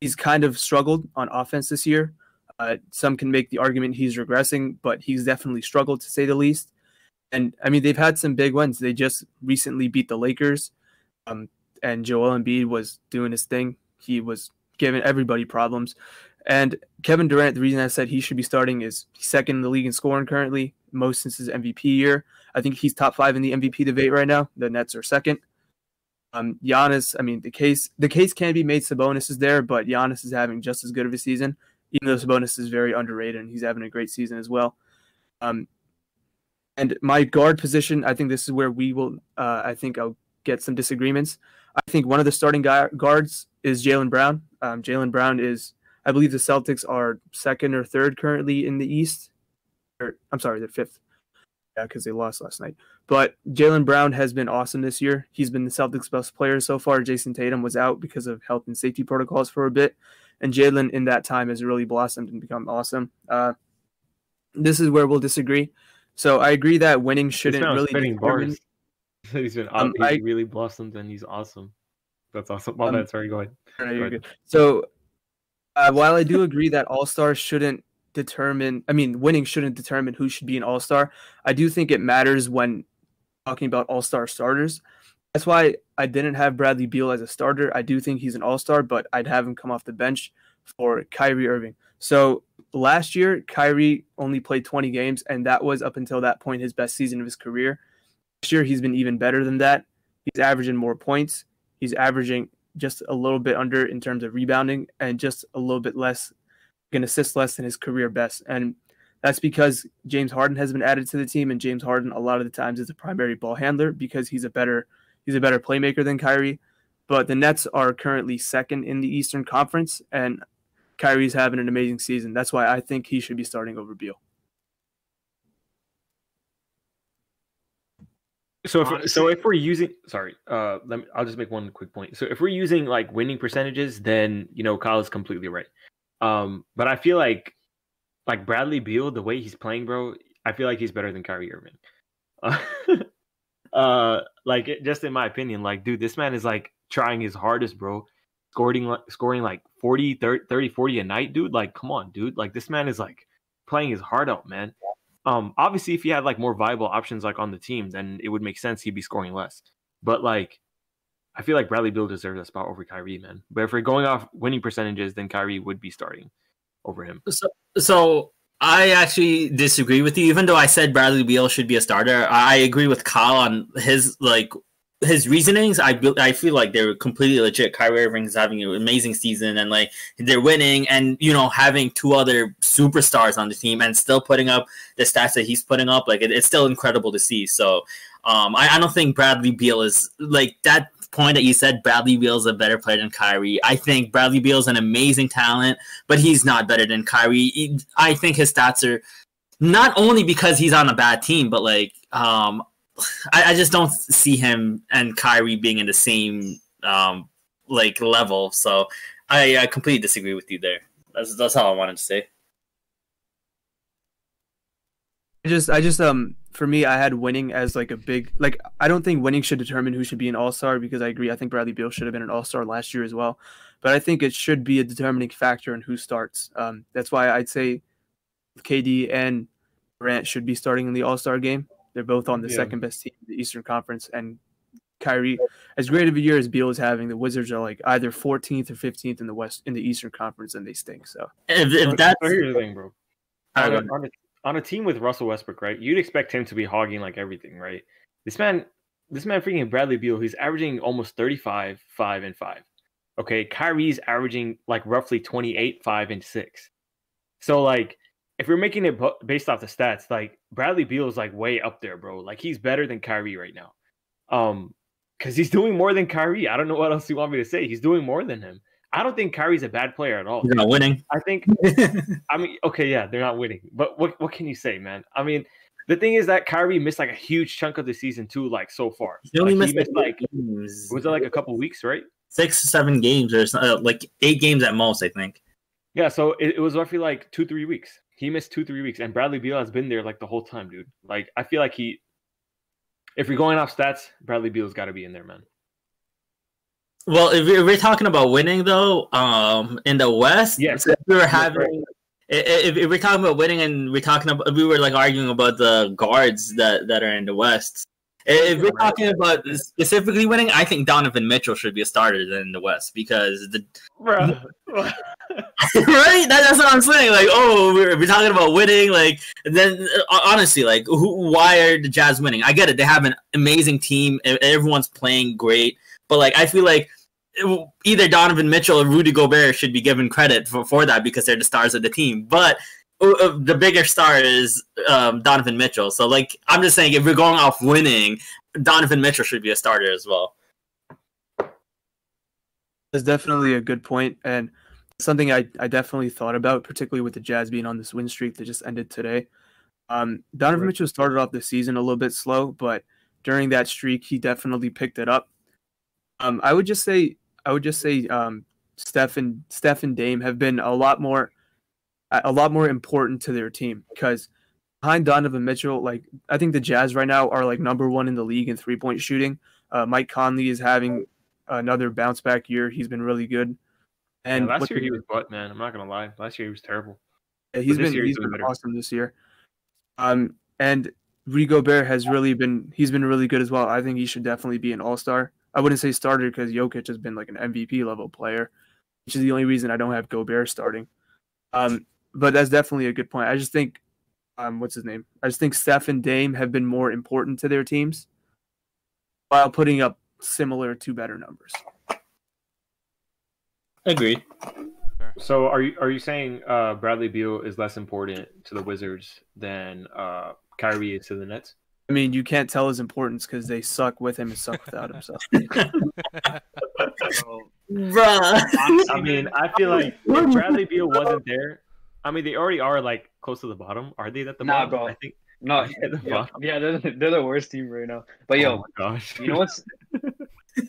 He's kind of struggled on offense this year. Uh, some can make the argument he's regressing, but he's definitely struggled to say the least. And I mean, they've had some big wins. They just recently beat the Lakers, um, and Joel Embiid was doing his thing. He was giving everybody problems. And Kevin Durant, the reason I said he should be starting is second in the league in scoring currently, most since his MVP year. I think he's top five in the MVP debate right now. The Nets are second. Um, Giannis, I mean, the case the case can be made. Sabonis is there, but Giannis is having just as good of a season even though Sabonis is very underrated and he's having a great season as well. Um, and my guard position, I think this is where we will, uh, I think I'll get some disagreements. I think one of the starting guards is Jaylen Brown. Um, Jaylen Brown is, I believe the Celtics are second or third currently in the East. Or, I'm sorry, they're fifth. Yeah, because they lost last night. But Jaylen Brown has been awesome this year. He's been the Celtics' best player so far. Jayson Tatum was out because of health and safety protocols for a bit and Jaylen in that time has really blossomed and become awesome. Uh, this is where we'll disagree. So I agree that winning shouldn't really spinning bars. *laughs* he's been Um, he's I- really blossomed and he's awesome. That's awesome. Well, Um, that's sorry. Go ahead. All right, you're Good. good. So uh, while I do agree that All Stars shouldn't determine, I mean, winning shouldn't determine who should be an All Star. I do think it matters when talking about All Star starters. That's why I didn't have Bradley Beal as a starter. I do think he's an All Star, but I'd have him come off the bench for Kyrie Irving. So last year, Kyrie only played 20 games, and that was up until that point his best season of his career. This year, he's been even better than that. He's averaging more points. He's averaging just a little bit under in terms of rebounding and just a little bit less, can assist less than his career best. And that's because James Harden has been added to the team, and James Harden a lot of the times is a primary ball handler because he's a better he's a better playmaker than Kyrie. But the Nets are currently second in the Eastern Conference, and Kyrie's having an amazing season. That's why I think he should be starting over Beal. So if so if we're using sorry, uh let me I'll just make one quick point. So if we're using like winning percentages, then you know Kyle is completely right. Um but I feel like like Bradley Beal, the way he's playing, bro, I feel like he's better than Kyrie Irving. Uh, *laughs* uh like just in my opinion, like dude, this man is like trying his hardest, bro. Scoring scoring like 40, 30, 30, 40 a night, dude. Like, come on, dude. Like this man is like playing his heart out, man. Um, obviously, if he had like more viable options like on the team, then it would make sense he'd be scoring less. But like, I feel like Bradley Beal deserves a spot over Kyrie, man. But if we're going off winning percentages, then Kyrie would be starting over him. So, so I actually disagree with you. Even though I said Bradley Beal should be a starter, I agree with Kyle on his like his reasonings. I I feel like they're completely legit. Kyrie Irving is having an amazing season, and like they're winning, and you know having two other superstars on the team and still putting up the stats that he's putting up, like it, it's still incredible to see. So um, I, I don't think Bradley Beal is like that point that you said Bradley Beal is a better player than Kyrie. I think Bradley Beal is an amazing talent, but he's not better than Kyrie. He, I think his stats are not only because he's on a bad team, but like um, I, I, just don't see him and Kyrie being in the same um, like level. So I, I completely disagree with you there. That's that's all I wanted to say. I just I just um for me I had winning as like a big like I don't think winning should determine who should be an all-star because I agree I think Bradley Beal should have been an all-star last year as well. But I think it should be a determining factor in who starts. Um that's why I'd say KD and Durant should be starting in the all-star game. They're both on the yeah. second best team in the Eastern Conference and Kyrie, as great of a year as Beal is having, the Wizards are like either 14th or 15th in the West in the Eastern Conference, and they stink. So if, if that's here's the thing, bro. On a, on, a, team with Russell Westbrook, right? You'd expect him to be hogging like everything, right? This man, this man, freaking Bradley Beal, he's averaging almost 35, five and five. Okay, Kyrie's averaging like roughly 28, five and six. So like, if you're making it based off the stats, like Bradley Beal is like way up there, bro. Like he's better than Kyrie right now. Um, because he's doing more than Kyrie. I don't know what else you want me to say. He's doing more than him. I don't think Kyrie's a bad player at all. He's not winning. I think. *laughs* I mean, okay, yeah, they're not winning, but what what can you say, man? I mean, the thing is that Kyrie missed like a huge chunk of the season too, like so far. He only like, missed, he missed like games. was it like a couple weeks, right? Six, seven games, or uh, like eight games at most, I think. Yeah, so it, it was roughly like two, three weeks. He missed two, three weeks, and Bradley Beal has been there like the whole time, dude. Like I feel like he, if you're going off stats, Bradley Beal's got to be in there, man. Well, if we're talking about winning though, um, in the West, yes, if we were having. If, if we're talking about winning and we're talking about, we were like arguing about the guards that, that are in the West. If we're talking about specifically winning, I think Donovan Mitchell should be a starter in the West because the *laughs* *laughs* right. That, that's what I'm saying. Like, oh, we're, we're talking about winning. Like, then uh, honestly, like, who, why are the Jazz winning? I get it; they have an amazing team. Everyone's playing great. But like, I feel like either Donovan Mitchell or Rudy Gobert should be given credit for, for that because they're the stars of the team. But uh, uh, the bigger star is um, Donovan Mitchell. So like, I'm just saying, if we're going off winning, Donovan Mitchell should be a starter as well. That's definitely a good point and something I, I definitely thought about, particularly with the Jazz being on this win streak that just ended today. Um, Donovan Mitchell started off the season a little bit slow, but during that streak, he definitely picked it up. Um, I would just say, I would just say, um, Steph and Steph and Dame have been a lot more, a lot more important to their team because behind Donovan Mitchell, like I think the Jazz right now are like number one in the league in three point shooting. Uh, Mike Conley is having another bounce back year. He's been really good. And yeah, last year he was butt man. I'm not gonna lie. Last year he was terrible. Yeah, he's been he's been awesome this year. Um, and Rudy Bear has really been he's been really good as well. I think he should definitely be an all star. I wouldn't say starter because Jokic has been like an MVP level player, which is the only reason I don't have Gobert starting. Um, but that's definitely a good point. I just think, um, what's his name? I just think Steph and Dame have been more important to their teams while putting up similar to better numbers. Agreed. So are you are you saying uh, Bradley Beal is less important to the Wizards than uh, Kyrie is to the Nets? I mean, you can't tell his importance because they suck with him and suck without him. So, *laughs* bruh. I mean, I feel like if Bradley Beal wasn't there, I mean, they already are like close to the bottom. Are they at the nah, bottom? bro. I think. No, *laughs* yeah, yeah, they're, they're the worst team right now. But yo, oh gosh, you know what's *laughs* you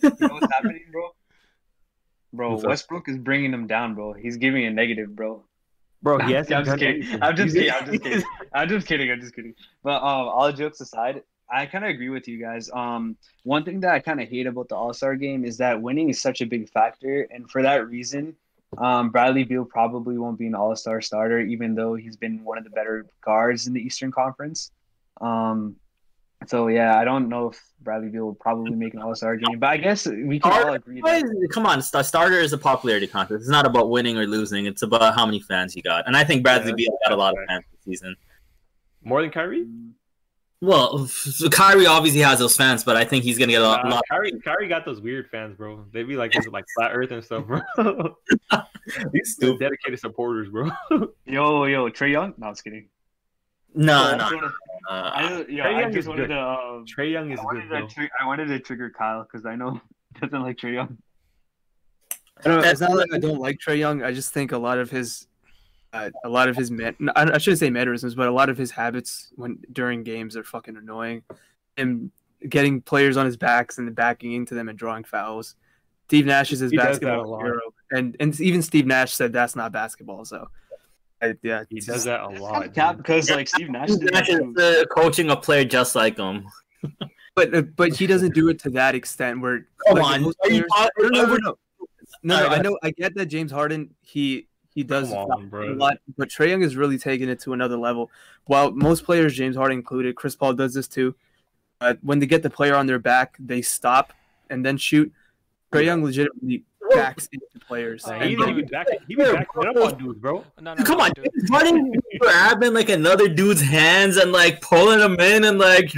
know what's happening, bro? Bro, What's Westbrook up? is bringing them down, bro. He's giving a negative, bro. Bro, yes. *laughs* I'm, just kidding. I'm just kidding. I'm just kidding. I'm just kidding. I'm just kidding. But um, all jokes aside, I kind of agree with you guys. Um, one thing that I kind of hate about the All Star game is that winning is such a big factor, and for that reason, um, Bradley Beal probably won't be an All Star starter, even though he's been one of the better guards in the Eastern Conference. Um, so yeah, I don't know if Bradley Beal will probably make an All Star game, but I guess we can all agree. That... Come on, starter is a popularity contest. It's not about winning or losing. It's about how many fans you got, and I think Bradley yeah, Beal got a lot of fans this season. More than Kyrie. Well, Kyrie obviously has those fans, but I think he's gonna get a lot. Nah, Kyrie, Kyrie got those weird fans, bro. They be like this, like flat Earth and stuff, bro. *laughs* These stupid dedicated supporters, bro. yo, yo, Trae Young. No, I was kidding. No, no. Uh, I, yeah, I just wanted good. to. Um, Trae Young is I good. Tri- I wanted to trigger Kyle because I know he doesn't like Trae Young. I don't know, it's not like I don't like Trae Young. I just think a lot of his, uh, a lot of his man, I shouldn't say mannerisms, but a lot of his habits when during games are fucking annoying. And getting players on his backs and backing into them and drawing fouls. Steve Nash is his he basketball hero, and and even Steve Nash said that's not basketball. So I, yeah, he does that a lot. because like Steve Nash, Nash is uh, coaching a player just like him. *laughs* but uh, but he doesn't do it to that extent. Where come like, on, players, no, no, no, no, no, I know, I get that James Harden he he does on, a lot, but Trae Young is really taking it to another level. While most players, James Harden included, Chris Paul does this too. Uh, when they get the player on their back, they stop and then shoot. Trae Young legitimately backs into players. Uh, he be back. He be backing up on dudes, bro. No, no, Come on, dude. running, grabbing like another dude's hands and like pulling him in and like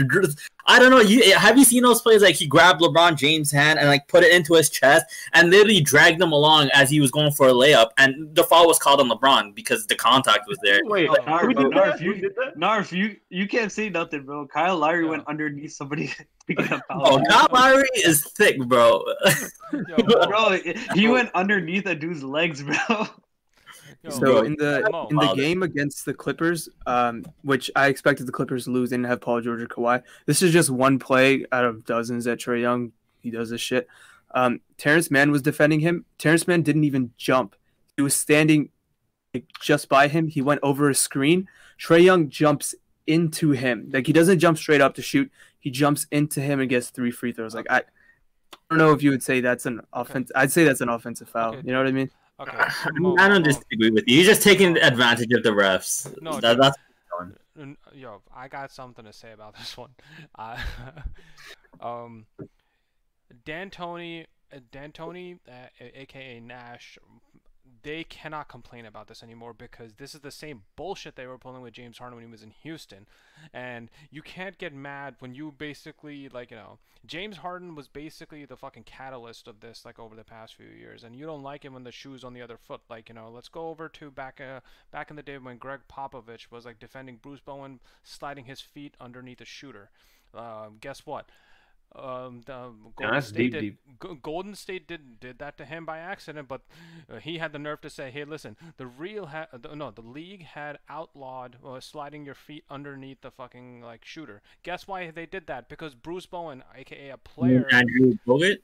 I don't know. You have you seen those plays? Like he grabbed LeBron James' hand and like put it into his chest and literally dragged him along as he was going for a layup. And the foul was called on LeBron because the contact was there. Wait, oh, Narf, bro, Narf, you, Narf, you you can't say nothing, bro. Kyle Lowry yeah. went underneath somebody. *laughs* oh, Kyle Lowry is thick, bro. Yo, bro, he went underneath a dude's legs, bro. So in the in the game against the Clippers, um, which I expected the Clippers to lose, didn't have Paul George or Kawhi. This is just one play out of dozens that Trae Young he does this shit. Um, Terrence Mann was defending him. Terrence Mann didn't even jump. He was standing like, just by him. He went over a screen. Trae Young jumps into him. Like he doesn't jump straight up to shoot. He jumps into him and gets three free throws. Like I, I don't know if you would say that's an offense. I'd say that's an offensive foul. Okay. You know what I mean? Okay. I don't disagree with you. You're just taking advantage of the refs. No, that, that's yo, I got something to say about this one. *laughs* Uh, *laughs* um, D'Antoni, D'Antoni, uh, aka Nash, they cannot complain about this anymore because this is the same bullshit they were pulling with James Harden when he was in Houston. And you can't get mad when you basically like, you know, James Harden was basically the fucking catalyst of this like over the past few years and you don't like him when the shoe's on the other foot. Like, you know, let's go over to back uh, back in the day when Gregg Popovich was like defending Bruce Bowen sliding his feet underneath a shooter. Uh, guess what? Um, the Golden State deep, did, deep. Golden State did did that to him by accident, but uh, he had the nerve to say, "Hey, listen, the real ha- the, no, the league had outlawed uh, sliding your feet underneath the fucking like shooter. Guess why they did that? Because Bruce Bowen, aka a player, Andrew Bogut.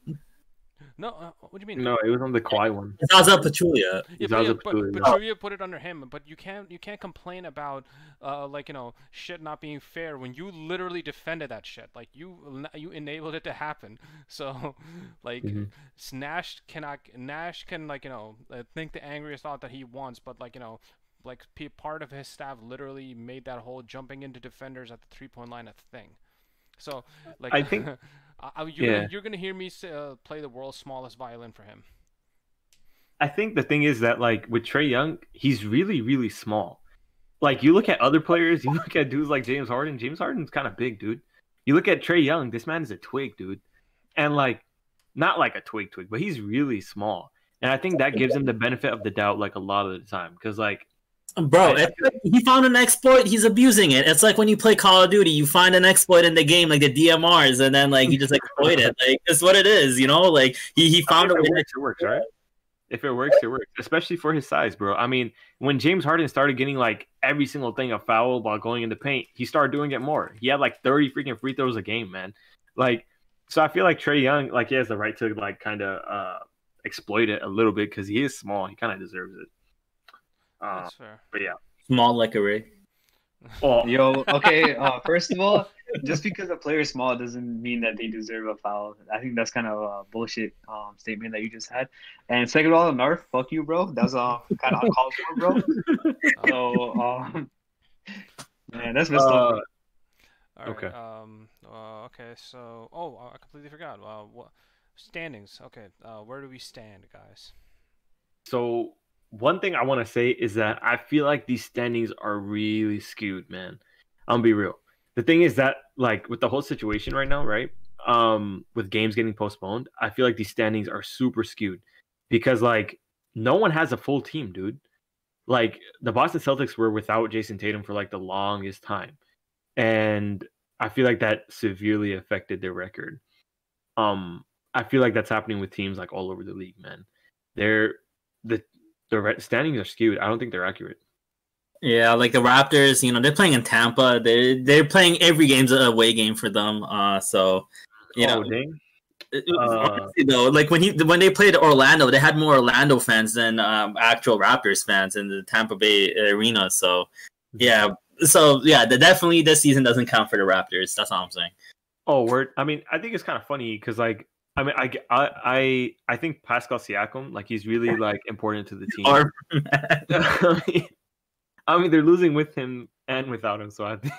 No, uh, what do you mean? No, it was on the Kawhi one. Zaza Pachulia. Yeah, but, yeah, but Pachulia put it under him. But you can't you can't complain about uh like you know shit not being fair when you literally defended that shit. Like you you enabled it to happen. *laughs* So like mm-hmm. Nash cannot Nash can like you know uh, think the angriest thought that he wants, but like you know like part of his staff literally made that whole jumping into defenders at the three point line a thing. So like I think *laughs* Uh, you're, yeah. gonna, you're gonna hear me uh, play the world's smallest violin for him. I think the thing is that like with Trae Young, he's really really small. Like you look at other players, *laughs* you look at dudes like James Harden. James Harden's kind of big, dude. You look at Trae Young, this man is a twig, dude, and like not like a twig twig, but he's really small. And I think that gives him the benefit of the doubt, like a lot of the time, because like Bro, like he found an exploit. He's abusing it. It's like when you play Call of Duty, you find an exploit in the game, like the DMRs, and then like you just exploit it. Like it's what it is, you know. Like he he found a way. It works, it works, right? If it works, it works. Especially for his size, bro. I mean, when James Harden started getting like every single thing a foul while going in the paint, he started doing it more. He had like thirty freaking free throws a game, man. Like, so I feel like Trae Young, like he has the right to like kind of uh exploit it a little bit because he is small. He kind of deserves it. That's um, fair. But yeah, small like a ray. *laughs* Oh, yo, okay. Uh, *laughs* first of all, just because a player is small doesn't mean that they deserve a foul. I think that's kind of a bullshit um, statement that you just had. And second of all, Narf, fuck you, bro. That's uh, kind of uncalled for, bro. *laughs* So, um, man, that's messed uh, up. okay. Um. Uh, okay. So, oh, I completely forgot. Uh, what standings? Okay. Uh, where do we stand, guys? So one thing I want to say is that I feel like these standings are really skewed, man. I'll be real. The thing is that like with the whole situation right now, right? Um, with games getting postponed, I feel like these standings are super skewed because like no one has a full team, dude. Like the Boston Celtics were without Jayson Tatum for like the longest time. And I feel like that severely affected their record. Um, I feel like that's happening with teams like all over the league, man. They're the the standings are skewed. I don't think they're accurate. Yeah, like the Raptors, you know, they're playing in Tampa. They they're playing every game's a away game for them. Uh, so you oh, know, dang. Uh, though, like when he when they played Orlando, they had more Orlando fans than um, actual Raptors fans in the Tampa Bay arena. So yeah, so yeah, the, definitely this season doesn't count for the Raptors. That's all I'm saying. Oh, word. I mean, I think it's kind of funny because like I mean, I, I, I, think Pascal Siakam, like he's really *laughs* like important to the team. I, mean, *laughs* *laughs* I mean, they're losing with him and without him, so I think,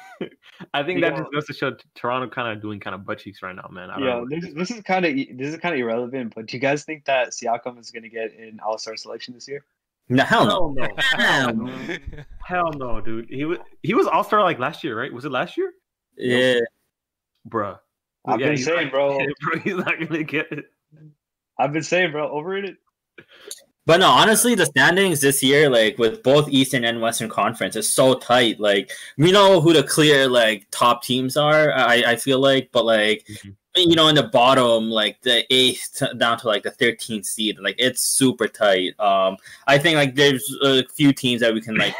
I think yeah. that just goes to show Toronto kind of doing kind of butt cheeks right now, man. I yeah, this, this, is kind of this is kind of irrelevant, but do you guys think that Siakam is going to get an All Star selection this year? No, hell no, hell no, hell no, hell no, dude. He was he was All Star like last year, right? Was it last year? Yeah, bruh. I've yeah, been saying, bro. bro. He's not gonna get it. I've been saying, bro, overrated. But no, honestly, the standings this year, like with both Eastern and Western Conference, is so tight. Like we know who the clear like top teams are. I I feel like, but like mm-hmm. you know, in the bottom, like the eighth down to like the thirteenth seed, like it's super tight. Um, I think like there's a few teams that we can like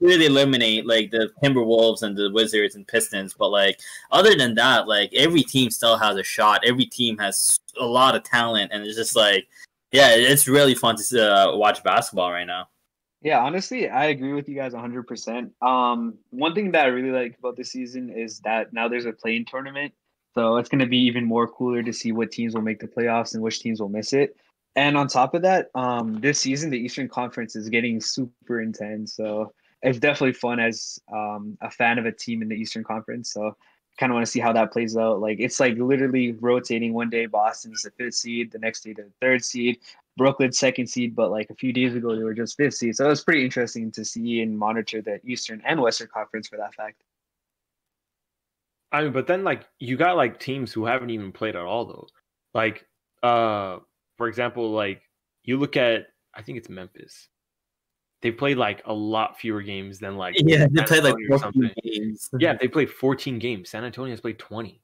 really eliminate like the Timberwolves and the Wizards and Pistons, but like other than that, like every team still has a shot. Every team has a lot of talent, and it's just like, yeah, it's really fun to uh, watch basketball right now. Yeah, honestly, I agree with you guys 100%. Um, one thing that I really like about this season is that now there's a playing tournament. So it's going to be even more cooler to see what teams will make the playoffs and which teams will miss it. And on top of that, um, this season the Eastern Conference is getting super intense. So it's definitely fun as um, a fan of a team in the Eastern Conference. So kind of want to see how that plays out. Like it's like literally rotating. One day Boston's the fifth seed, the next day the third seed, Brooklyn second seed, but like a few days ago they were just fifth seed. So it was pretty interesting to see and monitor the Eastern and Western Conference for that fact. I mean, but then like you got like teams who haven't even played at all though. Like uh for example, like you look at I think it's Memphis they played like a lot fewer games than like yeah they played like 14 games. *laughs* Yeah they played 14 games. San antonio has played 20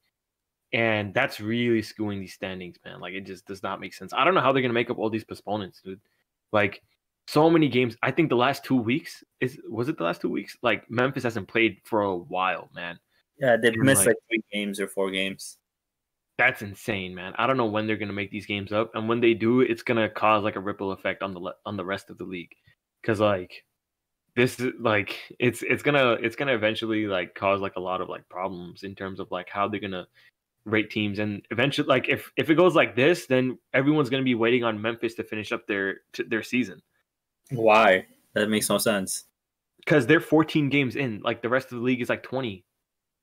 and that's really skewing these standings man. Like it just does not make sense. I don't know how they're gonna make up all these postponements dude. Like so many games i think the last two weeks is was it the last two weeks? Like memphis hasn't played for a while man. Yeah they've missed like, like three games or four games. That's insane man. I don't know when they're gonna make these games up and when they do it's gonna cause like a ripple effect on the on the rest of the league because like this is like it's it's gonna it's gonna eventually like cause like a lot of like problems in terms of like how they're gonna rate teams and eventually like if if it goes like this then everyone's gonna be waiting on memphis to finish up their their season why that makes no sense because they're 14 games in like the rest of the league is like 20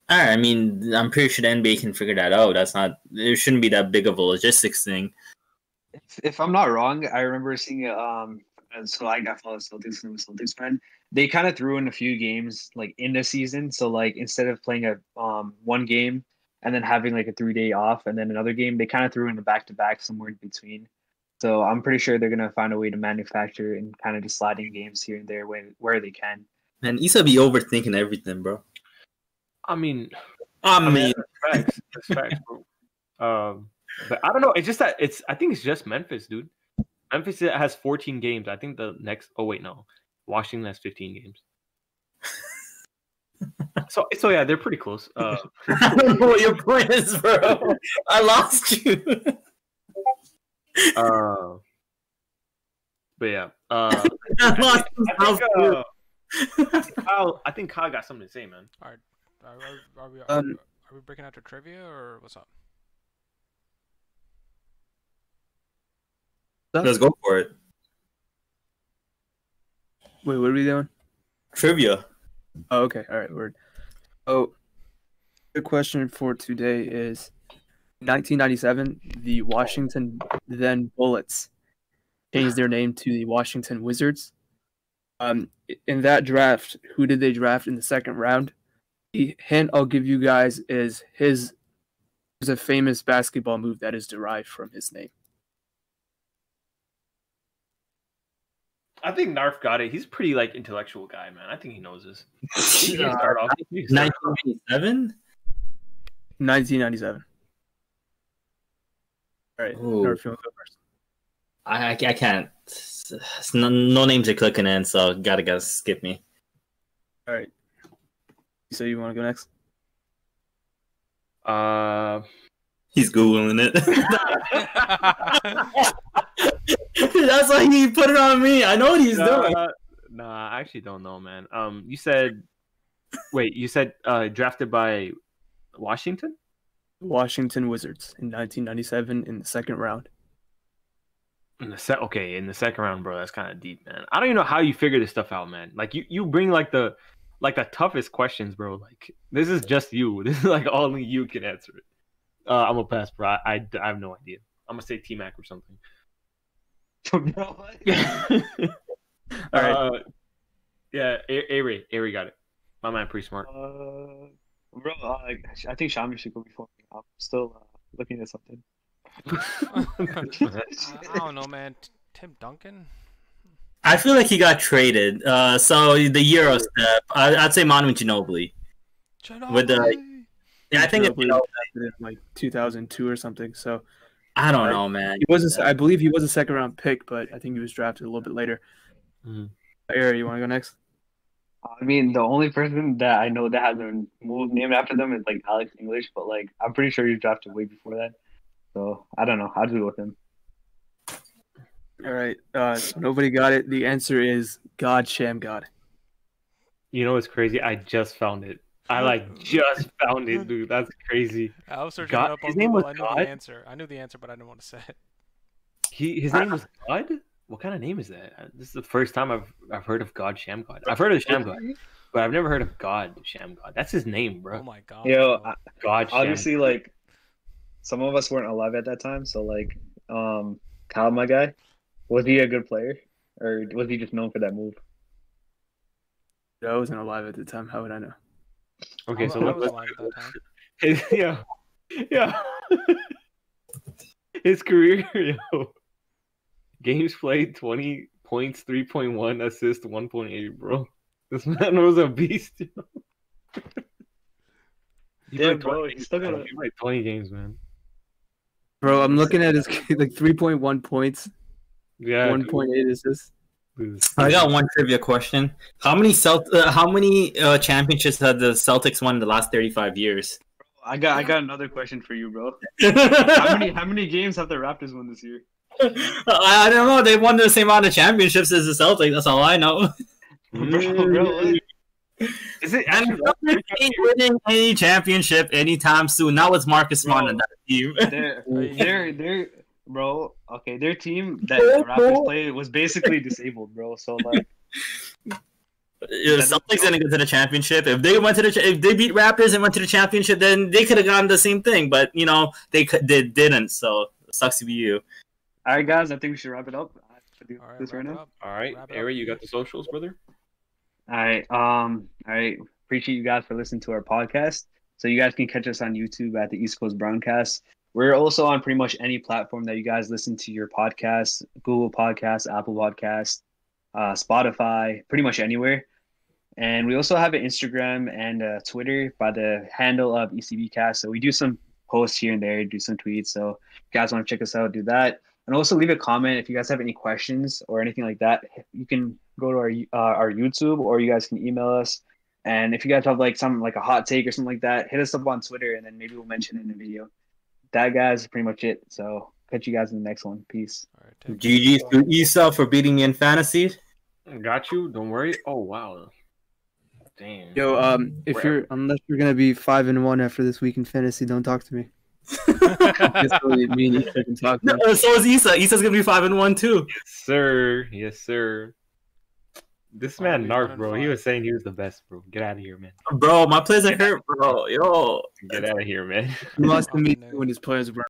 I mean, I'm pretty sure the NBA can figure that out. That's not. It shouldn't be that big of a logistics thing. If, if I'm not wrong, I remember seeing um and so I got follow Celtics and I'm a Celtics fan. They kind of threw in a few games like in the season. So like instead of playing a um one game and then having like a three day off and then another game, they kind of threw in a back to back somewhere in between. So I'm pretty sure they're gonna find a way to manufacture and kind of just sliding games here and there where where they can. Man, Isa be overthinking everything, bro. I mean, I mean, I mean facts, that's facts, bro. Um, but I don't know. It's just that it's. I think it's just Memphis, dude. Memphis has 14 games. I think the next. Oh wait, no. Washington has 15 games. *laughs* so so yeah, they're pretty close. Uh, *laughs* I don't know what your point is, bro. I lost you. *laughs* uh, but yeah, uh, I, think, uh, Kyle, I think Kyle got something to say, man. All right, are, are, are we are, Um, are we breaking out to trivia or what's up? Let's go for it. Wait, what are we doing? Trivia. Oh, okay. All right. Word. Oh, the question for today is 1997, the Washington then Bullets changed their name to the Washington Wizards. Um, in that draft, who did they draft in the second round? The hint I'll give you guys is his there's a famous basketball move that is derived from his name. I think Narf got it. He's a pretty like intellectual guy, man. I think he knows this. He can *laughs* Uh, start off. He can start off. 1997. 1997. All right. Ooh. Narf, you wanna go first? I, I, I can't. It's No, no names are clicking in, so gotta gotta skip me. All right. So you want to go next? Uh, He's googling it. *laughs* *laughs* That's why he put it on me. I know what he's doing. nah, nah, I actually don't know, man. Um, you said, wait, you said uh drafted by Washington. Washington Wizards in 1997 in the second round. In the set, okay, in the second round, bro, that's kind of deep, man. I don't even know how you figure this stuff out, man. Like you, you bring like the, like the toughest questions, bro. Like this is just you. *laughs* This is like only you can answer it. Uh, I'm gonna pass, bro. I, I, I have no idea. I'm gonna say T Mac or something. *laughs* Bro, *laughs* All right. Uh, yeah, Aray, A Ray got it. My man, pretty smart. uh, bro, uh, I think Shami should go before me. I'm still uh, looking at something. *laughs* I I don't know, man. Tim Duncan. I feel like he got traded. Uh, so the Euro step, I, I'd say Manu Ginobili. With the- Ginobili. Yeah, I think it, was in like 2002 or something. So I don't know, man. he was, a, I believe, he was a second round pick, but I think he was drafted a little bit later. Mhm. Ari, you want to go next? I mean, the only person that I know that has a move named after them is like Alex English, but like I'm pretty sure he was drafted way before that. So I don't know. I'd go with him. All right. Uh, so nobody got it. The answer is God Shammgod. You know what's crazy? I just found it. I like just found it, dude. That's crazy. I was searching God- it up on his name was I knew God? the answer. I knew the answer, but I didn't want to say it. He his name was God. What kind of name is that? Uh, This is the first time I've I've heard of God Shammgod. I've heard of Shammgod, but I've never heard of God Shammgod. That's his name, bro. Oh my god. Yo, bro. I, God Sham. obviously, like some of us weren't alive at that time, so like, um, Kyle, my guy, was he a good player, or was he just known for that move? I wasn't alive at the time. How would I know? Okay, I so was- I let, was let's alive at that time. his, *laughs* yeah, yeah. *laughs* his career, *laughs* yo. Games played twenty points, three point one assist, one point eight, bro. This man was a beast. Yo. He Damn, bro, he's still games, gonna- he played twenty games, man. Bro, I'm looking at his like 3.1 points, Yeah, 1.8 assists. Dude. I got one trivia question. How many Celt- uh, How many uh, championships have the Celtics won in the last thirty-five years? I got, I got another question for you, bro. *laughs* How many, how many games have the Raptors won this year? I don't know. They won the same amount of championships as the Celtics. That's all I know. *laughs* Bro, bro, what? Is it And actually Celtics ain't winning any championship anytime soon. Now it's Marcus Smart on that team. They're, they're, they're, bro. Okay, their team that the Raptors played was basically disabled, bro. So like, *laughs* Yeah, the Celtics didn't go to the championship. If they went to the, cha- if they beat Raptors and went to the championship, then they could have gotten the same thing. But you know, they could, they didn't. So it sucks to be you. all right, guys, I think we should wrap it up. I have to do All right, this right wrap now. All right, Wrap. Ari, you got the socials, brother. All right. Um. All right. Appreciate you guys for listening to our podcast. So you guys can catch us on YouTube at the East Coast Browncast. We're also on pretty much any platform that you guys listen to your podcast: Google Podcasts, Apple Podcasts, uh, Spotify, pretty much anywhere. And we also have an Instagram and a Twitter by the handle of ECBcast. So we do some posts here and there, do some tweets. So if you guys want to check us out, do that. And also leave a comment if you guys have any questions or anything like that. You can go to our uh, our YouTube or you guys can email us. And if you guys have like some like a hot take or something like that, hit us up on Twitter and then maybe we'll mention it in the video. That guys is pretty much it. So catch you guys in the next one. Peace. All right, take care. GG to yourself for beating me in fantasy. Got you. Don't worry. Oh wow, Damn. Yo, um, if Wherever. you're unless you're gonna be five and one after this week in fantasy, don't talk to me. *laughs* That's really me and Ethan. No, so is Isa. Isa's gonna be five and one too. Yes, sir. Yes, sir. This man Finally, Narf, and bro. He was saying he was the best, bro. Get out of here, man. Bro, my players are hurt, bro. Yo, Get out of here, man. He lost *laughs* to me when his players were